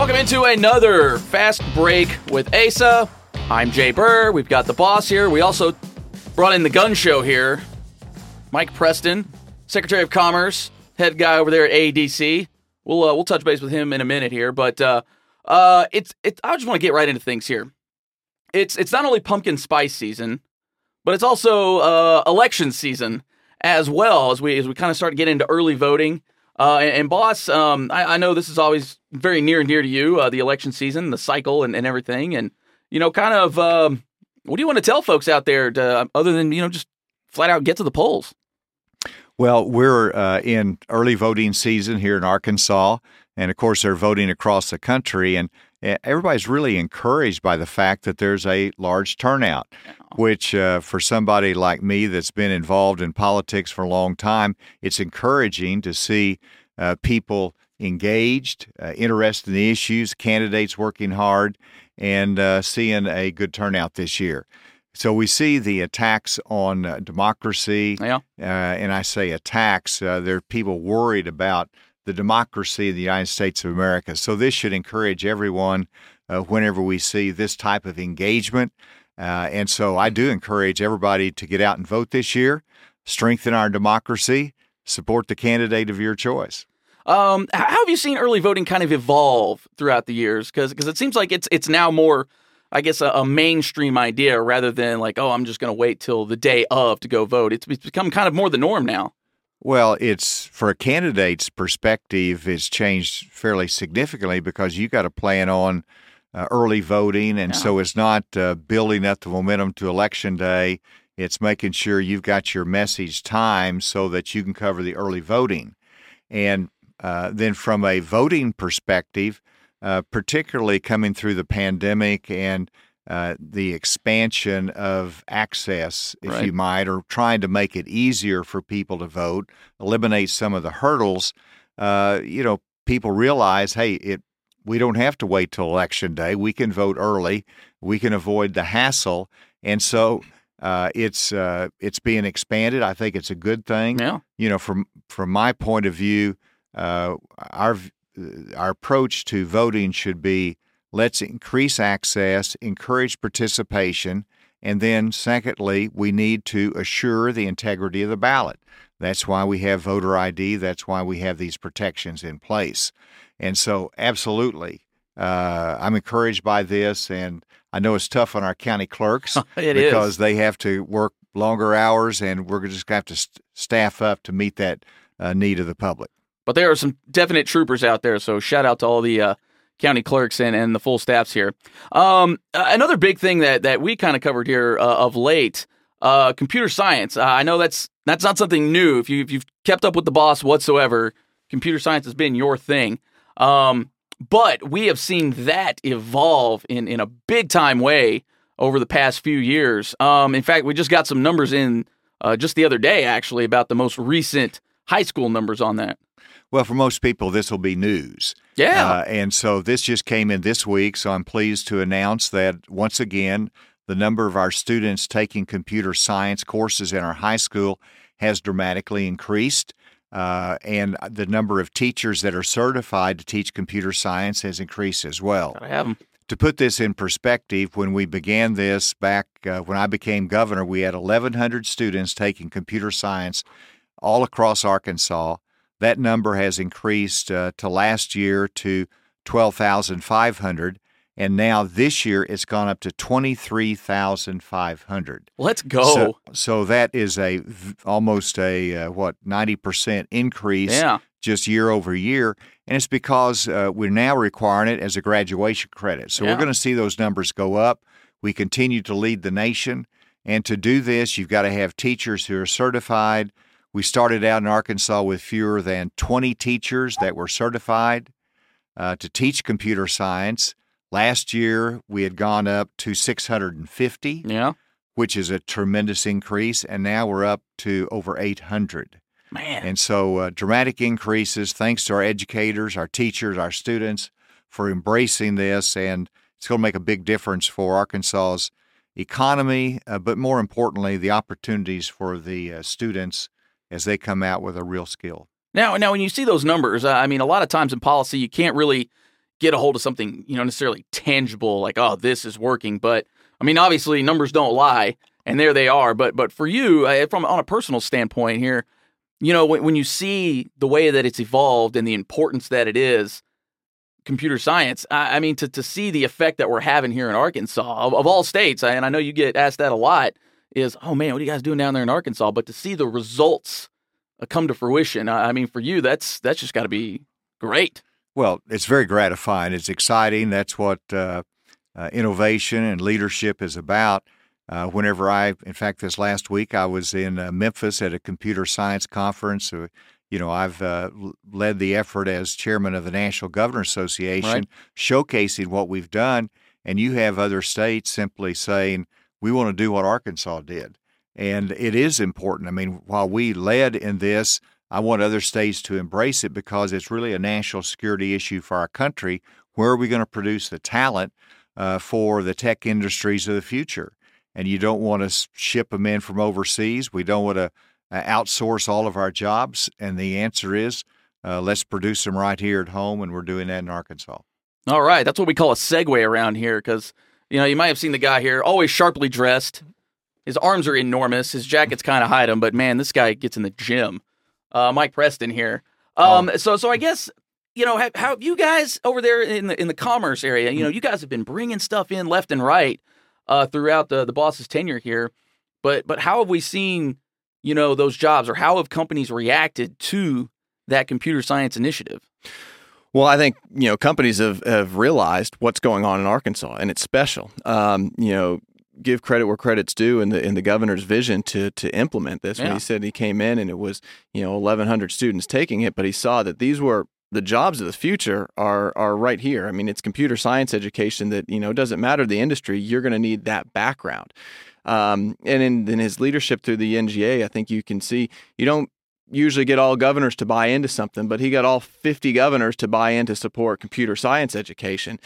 Welcome into another fast break with Asa. I'm Jay Bir. We've got the boss here. We also brought in the gun show here. Mike Preston, Secretary of Commerce, head guy over there at ADC. We'll uh, we'll touch base with him in a minute here, but uh, uh, it's it. I just want to get right into things here. It's it's not only pumpkin spice season, but it's also uh, election season as well as we as we kind of start to get into early voting. Uh, and, and boss, um, I, I know this is always very near and dear to you, uh, the election season, the cycle, and, and everything. And you know, kind of, um, what do you want to tell folks out there, to, other than you know, just flat out get to the polls? Well, we're uh, in early voting season here in Arkansas, and of course, they're voting across the country, and everybody's really encouraged by the fact that there's a large turnout. Which, uh, for somebody like me that's been involved in politics for a long time, it's encouraging to see uh, people engaged, uh, interested in the issues, candidates working hard, and uh, seeing a good turnout this year. So we see the attacks on uh, democracy, Yeah. uh, and I say attacks. Uh, there are people worried about the democracy of the United States of America. So this should encourage everyone uh, whenever we see this type of engagement. Uh, and so I do encourage everybody to get out and vote this year, strengthen our democracy, support the candidate of your choice. Um, how have you seen early voting kind of evolve throughout the years? Because it seems like it's it's now more, I guess, a, a mainstream idea rather than like, oh, I'm just going to wait till the day of to go vote. It's, it's become kind of more the norm now. Well, it's for a candidate's perspective, it's changed fairly significantly because you got to plan on uh, early voting, and so it's not uh, building up the momentum to election day. It's making sure you've got your message timed so that you can cover the early voting, and uh, then from a voting perspective, uh, particularly coming through the pandemic and uh, the expansion of access, if Right. you might, or trying to make it easier for people to vote, eliminate some of the hurdles. Uh, you know, people realize, hey, it we don't have to wait till election day. We can vote early. We can avoid the hassle, and so uh, it's uh, it's being expanded. I think it's a good thing Yeah. you know, from from my point of view, uh, our our approach to voting should be let's increase access, encourage participation, and then secondly, we need to assure the integrity of the ballot. That's why we have voter ID. That's why we have these protections in place. And so, absolutely, uh, I'm encouraged by this, and I know it's tough on our county clerks It is. because they have to work longer hours, and we're just going to have to st- staff up to meet that uh, need of the public. But there are some definite troopers out there. So shout out to all the uh, county clerks and, and the full staffs here. Um, another big thing that, that we kind of covered here uh, of late, uh, computer science. Uh, I know that's that's not something new. If you if you've kept up with the boss whatsoever, computer science has been your thing. Um, but we have seen that evolve in in a big time way over the past few years. Um, in fact, we just got some numbers in uh, just the other day, actually, about the most recent high school numbers on that. Well, for most people, this will be news. Yeah. Uh, and so this just came in this week. So I'm pleased to announce that once again, the number of our students taking computer science courses in our high school has dramatically increased. Uh, and the number of teachers that are certified to teach computer science has increased as well. Gotta have them. To put this in perspective, when we began this back uh, when I became governor, we had 1,100 students taking computer science all across Arkansas. That number has increased uh, to last year to 12,500. And now this year it's gone up to 23,500. Let's go. So, so that is a almost a uh, what 90% increase yeah. just year over year. And it's because uh, we're now requiring it as a graduation credit. So Yeah. we're going to see those numbers go up. We continue to lead the nation. And to do this, you've got to have teachers who are certified. We started out in Arkansas with fewer than 20 teachers that were certified uh, to teach computer science. Last year, we had gone up to 650 Yeah. which is a tremendous increase, and now we're up to over 800. Man. And so, uh, dramatic increases thanks to our educators, our teachers, our students for embracing this, and it's going to make a big difference for Arkansas's economy, uh, but more importantly, the opportunities for the uh, students as they come out with a real skill. Now, now, when you see those numbers, I mean, a lot of times in policy, you can't really get a hold of something, you know, necessarily tangible, like, oh, this is working. But I mean, obviously, numbers don't lie, and there they are. But but for you, from on a personal standpoint here, you know, when, when you see the way that it's evolved and the importance that it is, computer science. I, I mean, to to see the effect that we're having here in Arkansas, of, of all states, and I know you get asked that a lot, is oh man, what are you guys doing down there in Arkansas? But to see the results uh, come to fruition, I, I mean, for you, that's that's just got to be great. Well, it's very gratifying. It's exciting. That's what uh, uh, innovation and leadership is about. Uh, whenever I, in fact, this last week I was in uh, Memphis at a computer science conference. Uh, you know, I've uh, led the effort as chairman of the National Governor Association, right. showcasing what we've done. And you have other states simply saying, we want to do what Arkansas did. And it is important. I mean, while we led in this, I want other states to embrace it because it's really a national security issue for our country. Where are we going to produce the talent uh, for the tech industries of the future? And you don't want to ship them in from overseas. We don't want to uh, outsource all of our jobs. And the answer is uh, let's produce them right here at home. And we're doing that in Arkansas. All right. That's what we call a segue around here because, you know, you might have seen the guy here, always sharply dressed. His arms are enormous. His jackets kind of hide him, but man, this guy gets in the gym uh, Mike Preston here. Um, oh. So, so I guess you know, have, how have you guys over there in the in the commerce area, you know, you guys have been bringing stuff in left and right uh, throughout the the boss's tenure here, but but how have we seen, you know, those jobs, or how have companies reacted to that computer science initiative? Well, I think you know companies have, have realized what's going on in Arkansas, and it's special. Um, you know, give credit where credit's due in the in the governor's vision to to implement this. Yeah. When he said he came in and it was you know 1,100 students taking it, but he saw that these were the jobs of the future are are right here. I mean, it's computer science education that you know doesn't matter the industry. You're going to need that background. Um, and in, in his leadership through the NGA, I think you can see you don't usually get all governors to buy into something, but he got all 50 governors to buy in to support computer science education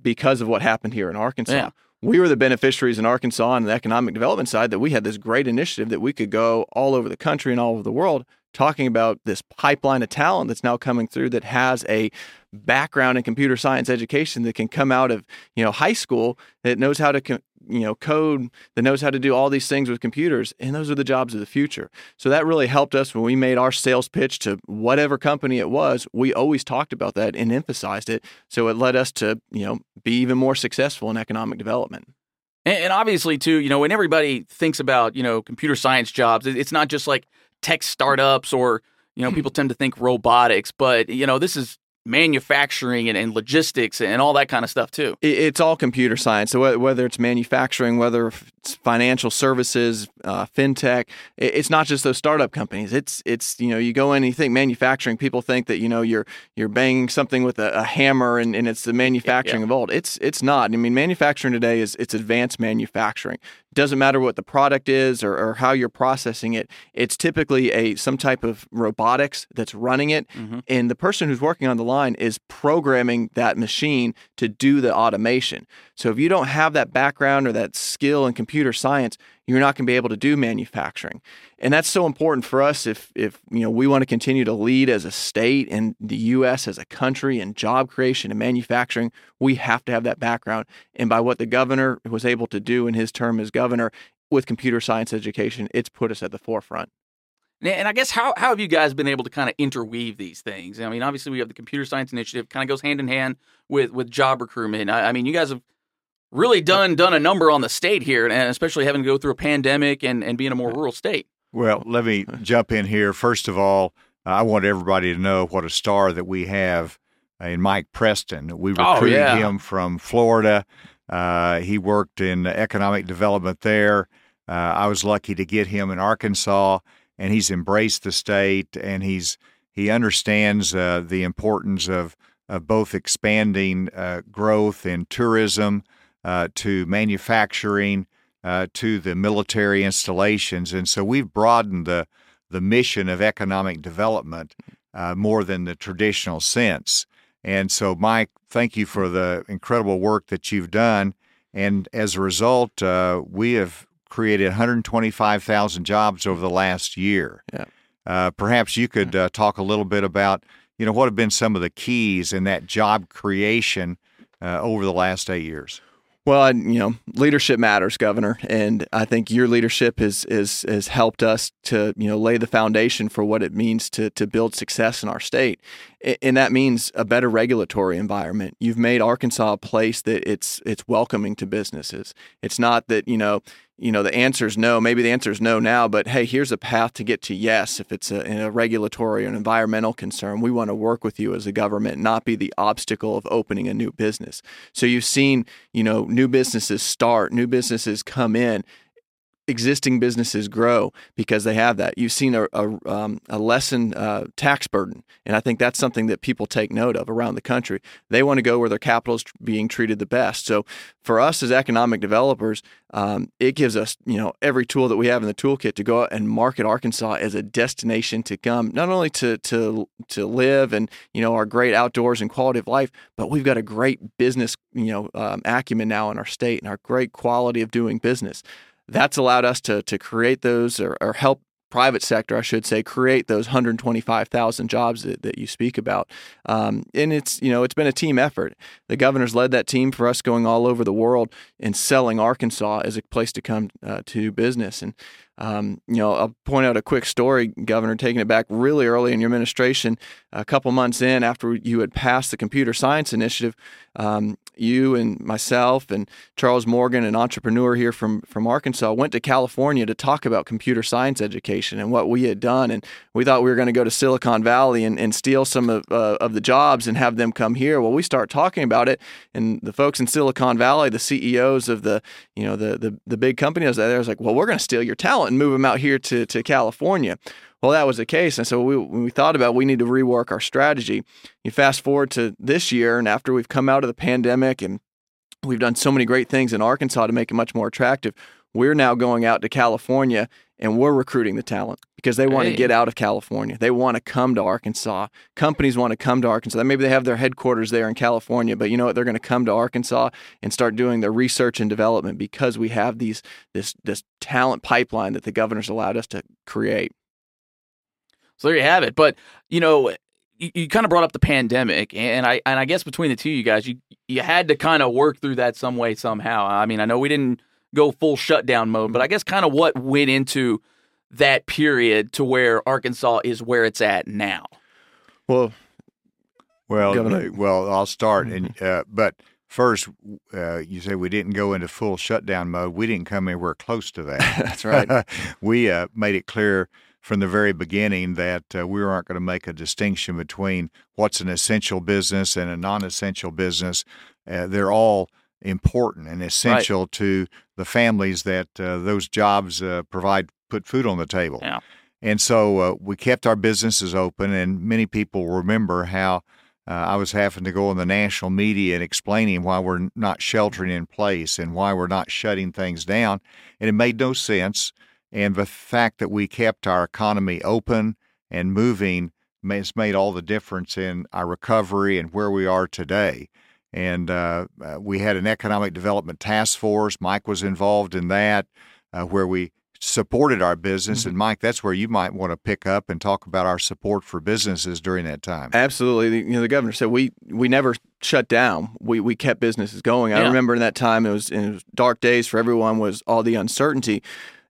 because of what happened here in Arkansas. Yeah we were the beneficiaries in Arkansas on the economic development side that we had this great initiative that we could go all over the country and all over the world talking about this pipeline of talent that's now coming through that has a background in computer science education that can come out of you know high school that knows how to you know code that knows how to do all these things with computers and those are the jobs of the future. So that really helped us when we made our sales pitch to whatever company it was. We always talked about that and emphasized it so it led us to you know be even more successful in economic development. And, obviously too you know when everybody thinks about you know computer science jobs it's not just like tech startups or you know hmm. people tend to think robotics but you know this is manufacturing and, and, logistics and all that kind of stuff too. It's all computer science. So whether it's manufacturing, whether financial services, uh, fintech, it's not just those startup companies. It's it's you know you go in and you think manufacturing. People think that you know you're you're banging something with a, a hammer and, and it's the manufacturing yeah, yeah. of old. It's it's not. I mean manufacturing today is it's advanced manufacturing doesn't matter what the product is or, or, how you're processing it it's typically a some type of robotics that's running it mm-hmm. and the person who's working on the line is programming that machine to do the automation so if you don't have that background or that skill in computer science you're not going to be able to do manufacturing and that's so important for us if if you know we want to continue to lead as a state and the US as a country in job creation and manufacturing we have to have that background and by what the governor was able to do in his term as governor with computer science education it's put us at the forefront and I guess how, how have you guys been able to kind of interweave these things? I mean, obviously we have the computer science initiative, kind of goes hand in hand with with job recruitment. I, I mean, you guys have really done done a number on the state here, and especially having to go through a pandemic and, and being a more rural state. Well, let me jump in here. First of all, I want everybody to know what a star that we have in Mike Preston. We oh, recruited oh, yeah. him from Florida. Uh, he worked in economic development there. Uh, I was lucky to get him in Arkansas, and he's embraced the state, and he's he understands uh, the importance of of both expanding uh, growth in tourism uh, to manufacturing uh, to the military installations. And so we've broadened the, the mission of economic development uh, more than the traditional sense. And so, Mike, thank you for the incredible work that you've done. And as a result, uh, we have created 125,000 jobs over the last year. Yeah. Uh, perhaps you could uh, talk a little bit about you know, what have been some of the keys in that job creation uh, over the last eight years? Well, I, you know, leadership matters, Governor, and I think your leadership has is has helped us to you know lay the foundation for what it means to to build success in our state, and that means a better regulatory environment. You've made Arkansas a place that it's it's welcoming to businesses. It's not that you know you know the answer is no maybe the answer is no now but hey here's a path to get to yes if it's a, a regulatory or an environmental concern we want to work with you as a government not be the obstacle of opening a new business so you've seen you know new businesses start new businesses come in existing businesses grow because they have that. You've seen a, a, um, a lessened uh, tax burden, and I think that's something that people take note of around the country. They want to go where their capital is being treated the best. So for us as economic developers, um, it gives us you know every tool that we have in the toolkit to go out and market Arkansas as a destination to come, not only to to to live and you know our great outdoors and quality of life, but we've got a great business you know um, acumen now in our state and our great quality of doing business that's allowed us to to create those or, or help private sector, I should say, create those 125,000 jobs that, that you speak about. Um, and it's, you know, it's been a team effort. The governor's led that team for us going all over the world and selling Arkansas as a place to come uh, to business. And um, you know, I'll point out a quick story, Governor, taking it back really early in your administration, a couple months in after you had passed the computer science initiative. Um, you and myself and Charles Morgan, an entrepreneur here from from Arkansas, went to California to talk about computer science education and what we had done. And we thought we were going to go to Silicon Valley and, and steal some of, uh, of the jobs and have them come here. Well, we start talking about it, and the folks in Silicon Valley, the CEOs of the you know the the, the big companies there, was like, well, we're going to steal your talent and move them out here to, to California. Well, that was the case. And so we, when we thought about we need to rework our strategy, you fast forward to this year, and after we've come out of the pandemic and we've done so many great things in Arkansas to make it much more attractive, we're now going out to California and we're recruiting the talent because they want hey. to get out of California. They want to come to Arkansas. Companies want to come to Arkansas. Maybe they have their headquarters there in California, but you know what? They're going to come to Arkansas and start doing their research and development because we have these this this talent pipeline that the governor's allowed us to create. So there you have it. But you know, you, you kind of brought up the pandemic, and I and I guess between the two of you guys, you you had to kind of work through that some way somehow. I mean, I know we didn't go full shutdown mode. But mm-hmm. I guess kind of what went into that period to where Arkansas is where it's at now. Well, well, Governor. well, I'll start, and mm-hmm. uh, but first, uh, you say we didn't go into full shutdown mode. We didn't come anywhere close to that. That's right. we uh, made it clear from the very beginning that uh, we aren't going to make a distinction between what's an essential business and a non-essential business. Uh, they're all important and essential right. to the families that uh, those jobs uh, provide, put food on the table. Yeah. And so uh, we kept our businesses open, and many people remember how uh, I was having to go on the national media and explaining why we're not sheltering in place and why we're not shutting things down. And it made no sense. And the fact that we kept our economy open and moving has made all the difference in our recovery and where we are today. And uh, uh, we had an economic development task force. Mike was involved in that, uh, where we supported our business. Mm-hmm. And Mike, that's where you might want to pick up and talk about our support for businesses during that time. Absolutely. You know, the governor said we we never shut down. We we kept businesses going. Yeah. I remember in that time it was, it was dark days for everyone. Was all the uncertainty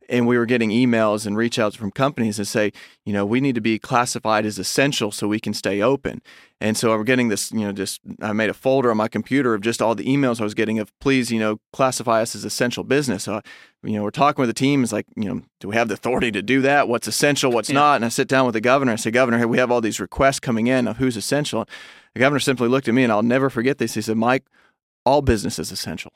and we were getting emails and reach outs from companies that say, you know, we need to be classified as essential so we can stay open. And so I'm getting this, you know, just I made a folder on my computer of just all the emails I was getting of please, you know, classify us as essential business. So, you know, we're talking with the team. It's like, you know, do we have the authority to do that? What's essential? What's yeah. not? And I sit down with the governor. I say, Governor, we have all these requests coming in of who's essential. The governor simply looked at me, and I'll never forget this. He said, Mike, all business is essential.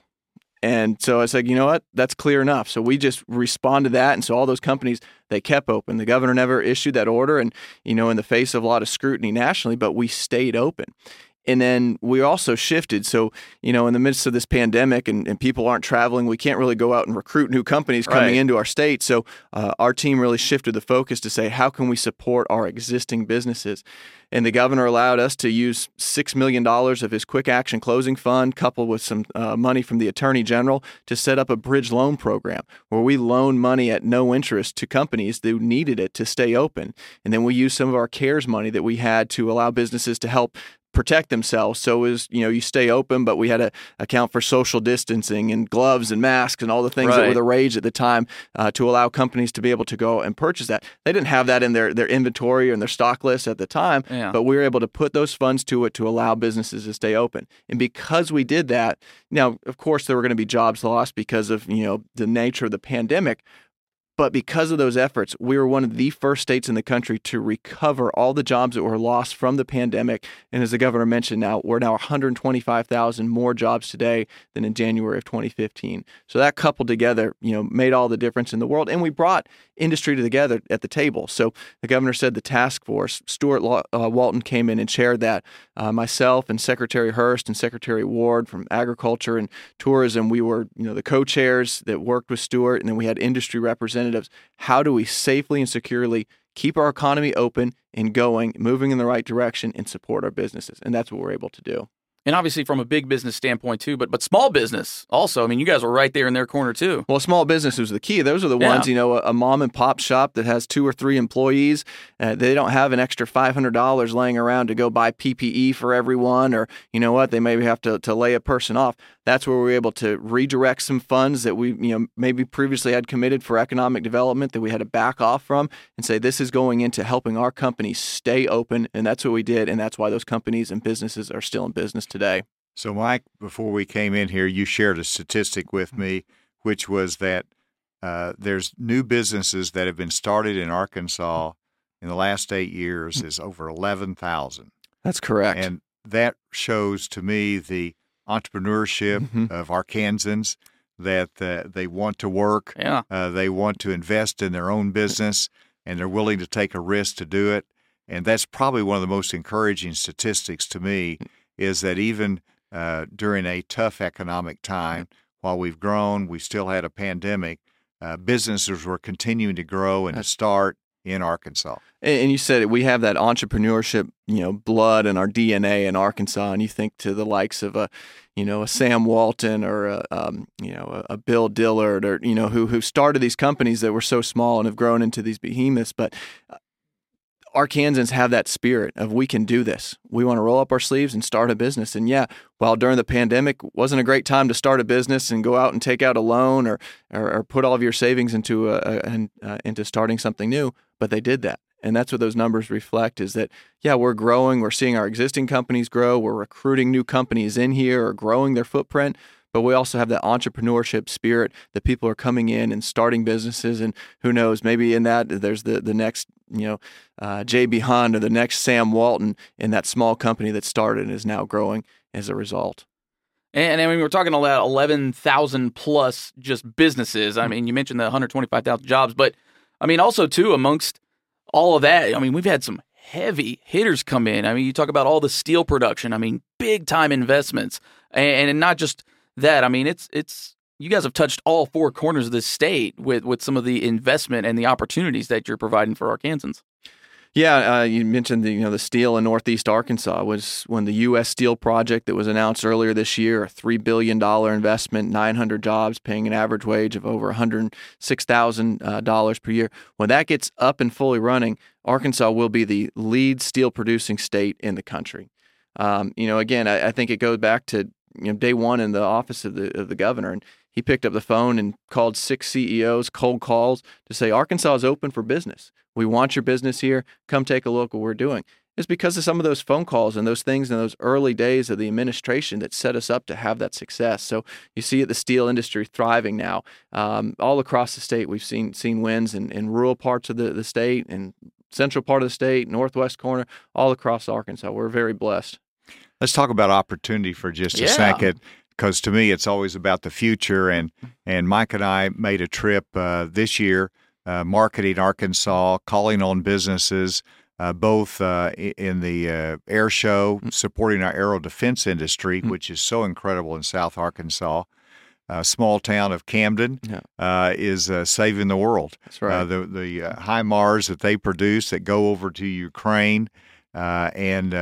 And so I said, you know what? That's clear enough. So we just respond to that. And so all those companies, they kept open. The governor never issued that order and, you know, in the face of a lot of scrutiny nationally, but we stayed open. And then we also shifted. So, you know, in the midst of this pandemic and, and people aren't traveling, we can't really go out and recruit new companies coming right. into our state. So, uh, our team really shifted the focus to say, how can we support our existing businesses? And the governor allowed us to use $6 million of his quick action closing fund, coupled with some uh, money from the attorney general, to set up a bridge loan program where we loan money at no interest to companies that needed it to stay open. And then we use some of our CARES money that we had to allow businesses to help protect themselves. So is you know you stay open, but we had to account for social distancing and gloves and masks and all the things right. that were the rage at the time uh, to allow companies to be able to go and purchase that. They didn't have that in their their inventory and their stock list at the time, yeah. but we were able to put those funds to it to allow businesses to stay open. And because we did that, now of course there were going to be jobs lost because of you know the nature of the pandemic. But because of those efforts, we were one of the first states in the country to recover all the jobs that were lost from the pandemic. And as the governor mentioned, now we're now 125,000 more jobs today than in January of 2015. So that coupled together, you know, made all the difference in the world. And we brought industry together at the table. So the governor said the task force, Steuart uh, Walton came in and chaired that. Uh, myself and Secretary Hurst and Secretary Ward from Agriculture and Tourism, we were, you know, the co-chairs that worked with Steuart, and then we had industry representatives representatives. How do we safely and securely keep our economy open and going, moving in the right direction, and support our businesses? And that's what we're able to do and obviously from a big business standpoint too, but but small business also. I mean, you guys were right there in their corner too. Well, small business was the key. Those are the yeah. ones, you know, a, a, mom and pop shop that has two or three employees. Uh, they don't have an extra five hundred dollars laying around to go buy PPE for everyone, or you know what, they maybe have to to lay a person off. That's where we were able to redirect some funds that we, you know, maybe previously had committed for economic development that we had to back off from, and say this is going into helping our companies stay open, and that's what we did, and that's why those companies and businesses are still in business today. So, Mike, before we came in here, you shared a statistic with mm-hmm. me, which was that uh, there's new businesses that have been started in Arkansas mm-hmm. in the last eight years mm. is over 11,000. That's correct. And that shows to me the entrepreneurship mm-hmm. of Arkansans that uh, they want to work, yeah. Uh, they want to invest in their own business, and they're willing to take a risk to do it. And that's probably one of the most encouraging statistics to me is that even uh, during a tough economic time, while we've grown, we still had a pandemic. Uh, businesses were continuing to grow and to start in Arkansas. And you said we have that entrepreneurship, you know, blood in our DNA in Arkansas, and you think to the likes of a, you know, a Sam Walton or a, um, you know, a, a, Bill Dillard or you know who who started these companies that were so small and have grown into these behemoths. But uh, Arkansans have that spirit of we can do this. We want to roll up our sleeves and start a business. And yeah, while during the pandemic wasn't a great time to start a business and go out and take out a loan or or, or put all of your savings into a, a, uh, into starting something new, but they did that. And that's what those numbers reflect is that, yeah, we're growing. We're seeing our existing companies grow. We're recruiting new companies in here or growing their footprint but we also have that entrepreneurship spirit that people are coming in and starting businesses and who knows maybe in that there's the the next you know uh, J.B. Hunt or the next Sam Walton in that small company that started and is now growing as a result. And I mean, we're talking about 11,000 plus just businesses. I mm. mean, you mentioned the 125,000 jobs, but I mean, also, too, amongst all of that, I mean, we've had some heavy hitters come in. I mean, you talk about all the steel production. I mean, big time investments, and, and not just that. I mean, it's it's you guys have touched all four corners of this state with with some of the investment and the opportunities that you're providing for Arkansans. Yeah, uh, you mentioned the you know the steel in Northeast Arkansas was when the U.S. Steel project that was announced earlier this year, a three billion dollar investment, 900 jobs, paying an average wage of over 106 thousand uh, dollars per year. When that gets up and fully running, Arkansas will be the lead steel producing state in the country. Um, you know, again, I, I think it goes back to you know day one in the office of the of the governor, and he picked up the phone and called six CEOs, cold calls to say Arkansas is open for business. We want your business here. Come take a look what we're doing. It's because of some of those phone calls and those things in those early days of the administration that set us up to have that success. So you see the steel industry thriving now. Um, all across the state, we've seen seen wins in, in rural parts of the, the state and central part of the state, northwest corner, all across Arkansas. We're very blessed. Let's talk about opportunity for just a yeah. second, because to me it's always about the future. And and Mike and I made a trip uh, this year, uh, marketing Arkansas, calling on businesses. uh, both uh, in the uh, air show, mm. supporting our aero defense industry, mm-hmm. which is so incredible in South Arkansas. Uh, small town of Camden yeah. uh, is uh, saving the world. That's right. the the HIMARS that they produce that go over to Ukraine and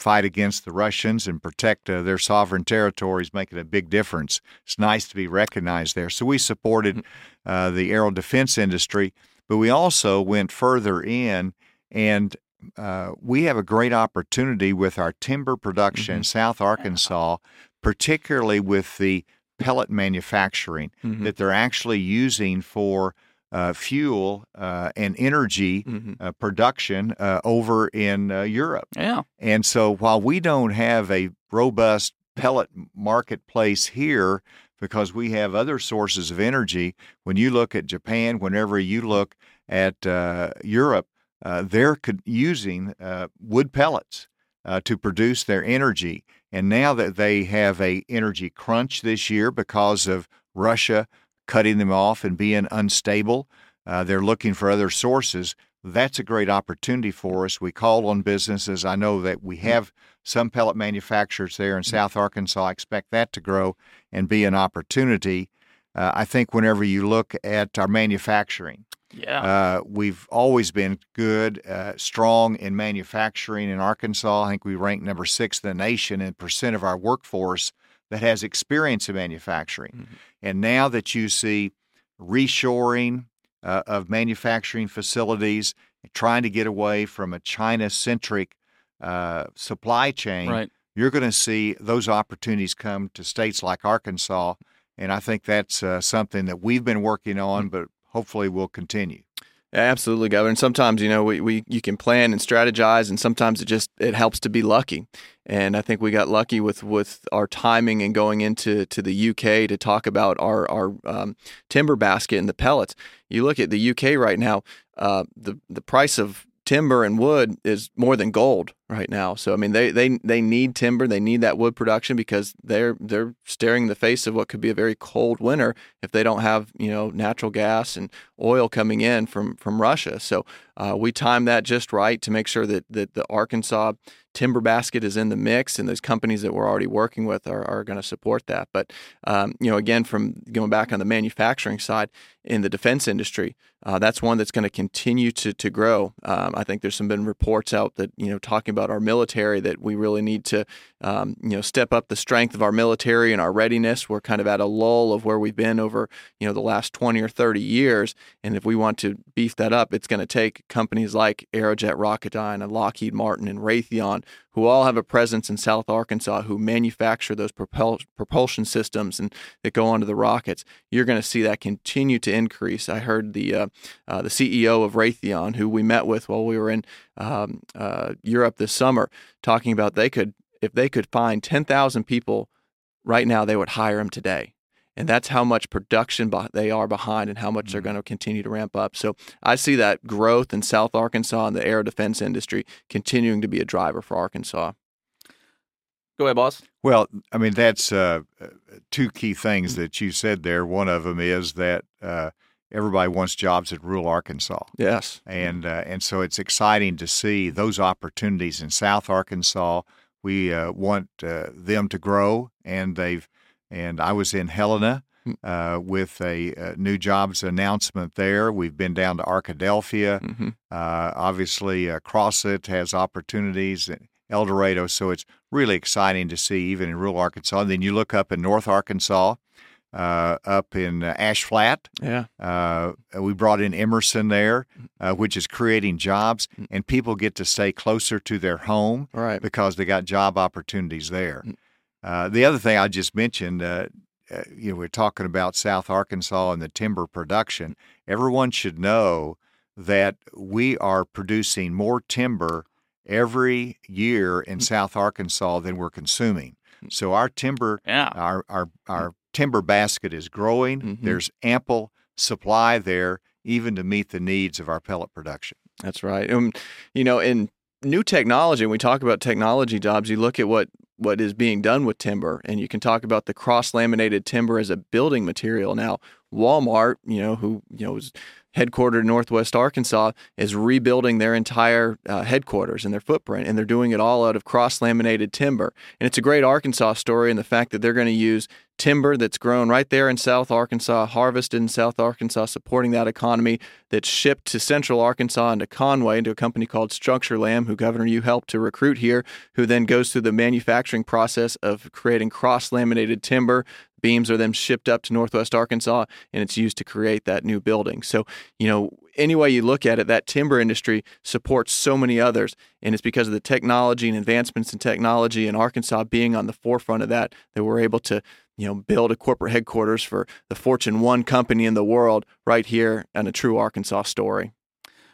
fight against the Russians and protect uh, their sovereign territories, making a big difference. It's nice to be recognized there. So we supported mm. uh, the aero defense industry, but we also went further in and uh, we have a great opportunity with our timber production mm-hmm. in South Arkansas, particularly with the pellet manufacturing mm-hmm. that they're actually using for uh, fuel uh, and energy mm-hmm. uh, production uh, over in uh, Europe. Yeah. And so while we don't have a robust pellet marketplace here because we have other sources of energy, when you look at Japan, whenever you look at uh, Europe, they're using wood pellets to produce their energy. And now that they have a energy crunch this year because of Russia cutting them off and being unstable. Uh, they're looking for other sources. That's a great opportunity for us. We call on businesses. I know that we have some pellet manufacturers there in South Arkansas. I expect that to grow and be an opportunity. Uh, I think whenever you look at our manufacturing, yeah, uh, we've always been good, uh, strong in manufacturing in Arkansas. I think we rank number six in the nation in percent of our workforce that has experience in manufacturing. Mm-hmm. And now that you see reshoring uh, of manufacturing facilities, trying to get away from a China centric uh, supply chain, right. you're going to see those opportunities come to states like Arkansas. And I think that's uh, something that we've been working on, mm-hmm. but hopefully will continue. Absolutely, Governor. And sometimes, you know, we, we you can plan and strategize, and sometimes it just it helps to be lucky. And I think we got lucky with with our timing and going into to the UK to talk about our our um, timber basket and the pellets. You look at the UK right now, uh, the the price of timber and wood is more than gold right now. So I mean, they they they need timber, they need that wood production because they're they're staring in the face of what could be a very cold winter if they don't have you know natural gas and oil coming in from from Russia. So uh, we timed that just right to make sure that that the Arkansas timber basket is in the mix, and those companies that we're already working with are, are going to support that. But um, you know, again, from going back on the manufacturing side in the defense industry, uh, that's one that's going to continue to to grow. Um, I think there's some been reports out that you know talking about our military that we really need to um, you know step up the strength of our military and our readiness. We're kind of at a lull of where we've been over you know the last 20 or 30 years, and if we want to beef that up, it's going to take companies like Aerojet Rocketdyne and Lockheed Martin and Raytheon who all have a presence in South Arkansas, who manufacture those propul- propulsion systems and that go onto the rockets. You're going to see that continue to increase. I heard the uh, uh, the CEO of Raytheon, who we met with while we were in um, uh, Europe this summer, talking about they could if they could find 10,000 people right now, they would hire them today and that's how much production they are behind and how much mm-hmm. they're going to continue to ramp up. So I see that growth in South Arkansas and the air defense industry continuing to be a driver for Arkansas. Go ahead, boss. Well, I mean that's uh, two key things mm-hmm. that you said there. One of them is that uh, everybody wants jobs in rural Arkansas. Yes, and uh, and so it's exciting to see those opportunities in South Arkansas. We uh, want uh, them to grow, and they've and I was in Helena hmm. uh, with a, a, new jobs announcement there. We've been down to Arkadelphia. Mm-hmm. Uh, obviously, uh, Crossett has opportunities. El Dorado, so it's really exciting to see even in rural Arkansas. And then you look up in North Arkansas, uh, up in uh, Ash Flat. Yeah. Uh, we brought in Emerson there, uh, which is creating jobs, mm. and people get to stay closer to their home right. because they got job opportunities there. Mm. Uh, the other thing I just mentioned, uh, uh, you know, we're talking about South Arkansas and the timber production. Everyone should know that we are producing more timber every year in mm. South Arkansas than we're consuming. So our timber, yeah. our our our timber basket is growing. Mm-hmm. There's ample supply there, even to meet the needs of our pellet production. That's right. Um, you know, in new technology, when we talk about technology jobs, you look at what what is being done with timber. And you can talk about the cross laminated timber as a building material. Now, Walmart, you know, who, you know, is headquartered in Northwest Arkansas, is rebuilding their entire uh, headquarters and their footprint, and they're doing it all out of cross laminated timber. And it's a great Arkansas story and the fact that they're going to use timber that's grown right there in South Arkansas, harvested in South Arkansas, supporting that economy, that's shipped to Central Arkansas and to Conway into a company called Structurlam, who Governor you helped to recruit here, who then goes through the manufacturing process of creating cross laminated timber. Beams are then shipped up to Northwest Arkansas and it's used to create that new building. So, you know, any way you look at it, that timber industry supports so many others. And it's because of the technology and advancements in technology in Arkansas being on the forefront of that that we're able to you know, build a corporate headquarters for the Fortune 1 company in the world right here in a true Arkansas story.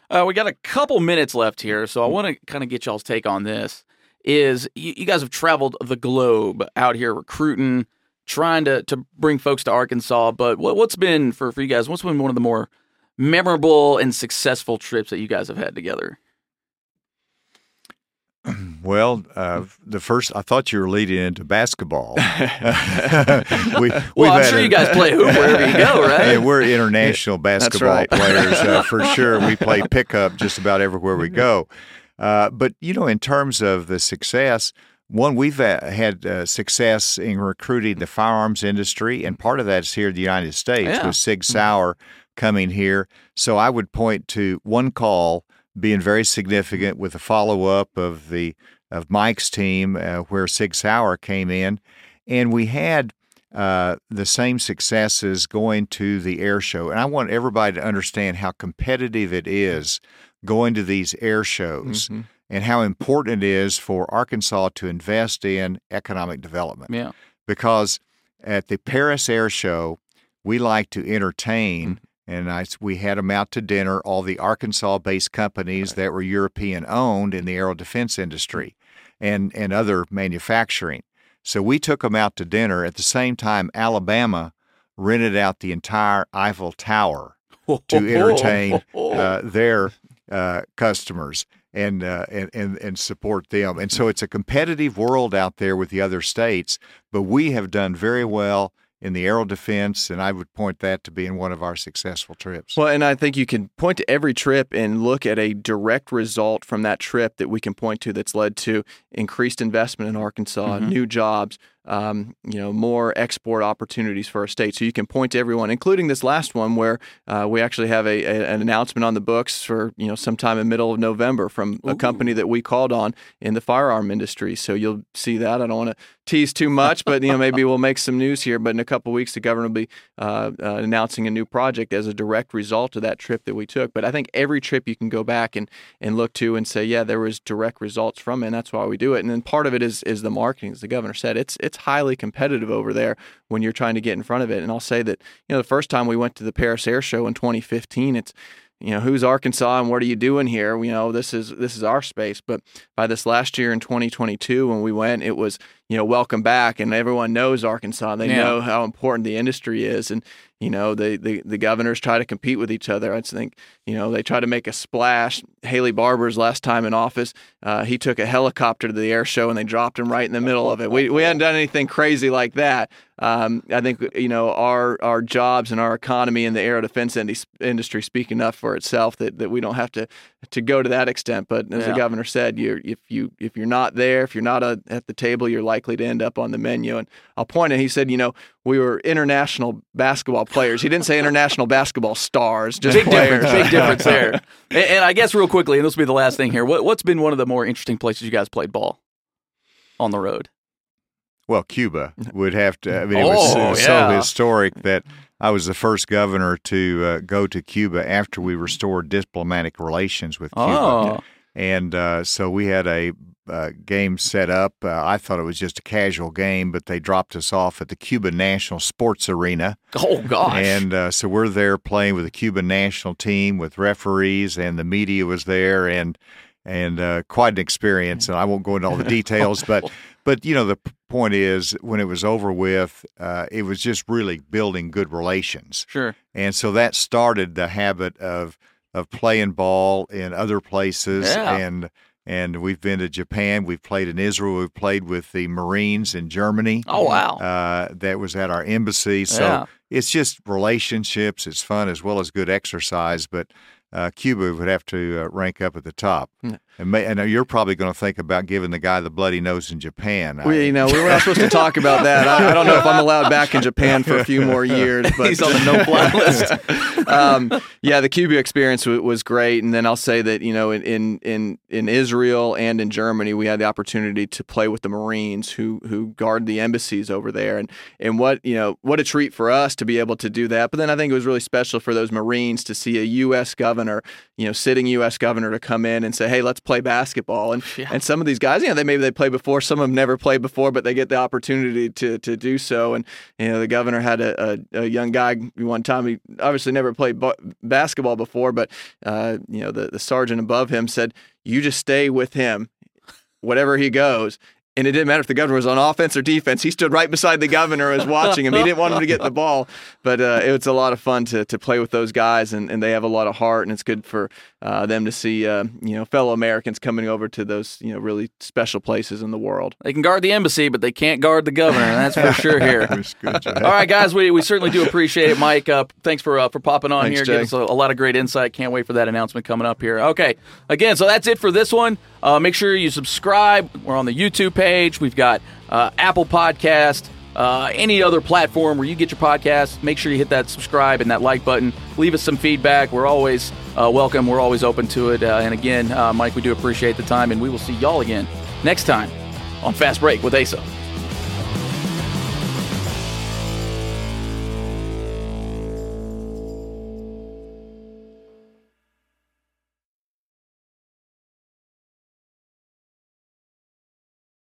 Uh, we got a couple minutes left here, so I want to kind of get y'all's take on this. Is you, you, guys have traveled the globe out here recruiting, trying to to bring folks to Arkansas, but what, what's been for for you guys? What's been one of the more memorable and successful trips that you guys have had together? Well, uh, the first I thought you were leading into basketball. we, well, I'm sure a, you guys play hoop wherever you go, right? Yeah, we're international basketball right. players uh, for sure. We play pickup just about everywhere we go. Uh, but you know, in terms of the success, one we've uh, had uh, success in recruiting the firearms industry, and part of that is here in the United States yeah. with Sig mm-hmm. Sauer coming here. So I would point to one call being very significant with the follow up of the of Mike's team uh, where Sig Sauer came in, and we had uh, the same successes going to the air show. And I want everybody to understand how competitive it is going to these air shows. Mm-hmm. And how important it is for Arkansas to invest in economic development. Yeah. Because at the Paris Air Show, we like to entertain mm-hmm and I, we had them out to dinner, all the Arkansas based companies that were European owned in the aero defense industry and, and other manufacturing. So we took them out to dinner. At the same time, Alabama rented out the entire Eiffel Tower to entertain uh, their uh, customers and, uh, and, and and support them. And so it's a competitive world out there with the other states, but we have done very well in the aero defense, and I would point that to being one of our successful trips. Well, and I think you can point to every trip and look at a direct result from that trip that we can point to that's led to increased investment in Arkansas, mm-hmm. new jobs, um, you know, more export opportunities for our state. So you can point to everyone, including this last one, where uh, we actually have a, a, an announcement on the books for you know sometime in middle of November from Ooh. a company that we called on in the firearm industry. So you'll see that. I don't want to tease too much, but you know maybe we'll make some news here. But in a couple weeks, the governor will be uh, uh, announcing a new project as a direct result of that trip that we took. But I think every trip you can go back and and look to and say, yeah, there was direct results from it, and that's why we do it. And then part of it is is the marketing, as the governor said. It's it's highly competitive over there when you're trying to get in front of it. And I'll say that you know the first time we went to the Paris Air Show in 2015, it's you know who's Arkansas and what are you doing here? You know this is this is our space. But by this last year in 2022, when we went, it was you know welcome back, and everyone knows Arkansas. They yeah. know how important the industry is, and you know, the, the, the governors try to compete with each other. I think, you know, they try to make a splash. Haley Barbour's last time in office, uh, he took a helicopter to the air show and they dropped him right in the middle of it. We, we hadn't done anything crazy like that. Um, I think, you know, our our jobs and our economy in the air defense industry speak enough for itself that, that we don't have to to go to that extent. But as yeah. the governor said, you if you if you're not there, if you're not a, at the table, you're likely to end up on the menu. And I'll point out, he said, you know, we were international basketball players. He didn't say international basketball stars, just big players. difference, big difference there. And, and, I guess real quickly, and this will be the last thing here. What, what's been one of the more interesting places you guys played ball on the road? Well, Cuba would have to. I mean, it was oh, so yeah. historic that I was the first governor to uh, go to Cuba after we restored diplomatic relations with Cuba. Oh. And uh, so we had a uh, game set up. Uh, I thought it was just a casual game, but they dropped us off at the Cuban National Sports Arena. Oh gosh! And uh, so we're there playing with the Cuban national team with referees, and the media was there, and and uh, quite an experience. And I won't go into all the details, but but you know the point is when it was over with, uh, it was just really building good relations. Sure. And so that started the habit of of playing ball in other places yeah. and and we've been to Japan. We've played in Israel. We've played with the Marines in Germany. Oh wow! Uh, that was at our embassy. So yeah. it's just relationships. It's fun as well as good exercise. But uh, Cuba would have to uh, rank up at the top. And, may, and you're probably going to think about giving the guy the bloody nose in Japan. We, you know, we were not supposed to talk about that. I, I, don't know if I'm allowed back in Japan for a few more years. But he's on the no-fly list. um, yeah, the Cuba experience w- was great, and then I'll say that you know, in in in Israel and in Germany, we had the opportunity to play with the Marines who who guard the embassies over there, and and what you know, what a treat for us to be able to do that. But then I think it was really special for those Marines to see a U.S. governor, you know, sitting U.S. governor to come in and say, hey, let's play basketball. And yeah. and some of these guys, you know, they maybe they played before, some of them never played before, but they get the opportunity to to do so. And you know, the governor had a, a, a young guy one time. He obviously never played b- basketball before, but uh, you know, the the sergeant above him said, "You just stay with him." Whatever he goes, and it didn't matter if the governor was on offense or defense. He stood right beside the governor was watching him. He didn't want him to get the ball, but uh, it was a lot of fun to, to play with those guys, and, and they have a lot of heart, and it's good for uh, them to see uh, you know fellow Americans coming over to those you know really special places in the world. They can guard the embassy, but they can't guard the governor. That's for sure here. All right, guys, we, we certainly do appreciate it, Mike. Uh, thanks for uh, for popping on thanks, here, giving us a, a, lot of great insight. Can't wait for that announcement coming up here. Okay, again, so that's it for this one. Uh, make sure you subscribe. We're on the YouTube page. We've got uh, Apple Podcast, uh, any other platform where you get your podcast. Make sure you hit that subscribe and that like button. Leave us some feedback. We're always uh, welcome. We're always open to it. Uh, and again, uh, Mike, we do appreciate the time, and we will see y'all again next time on Fast Break with Asa.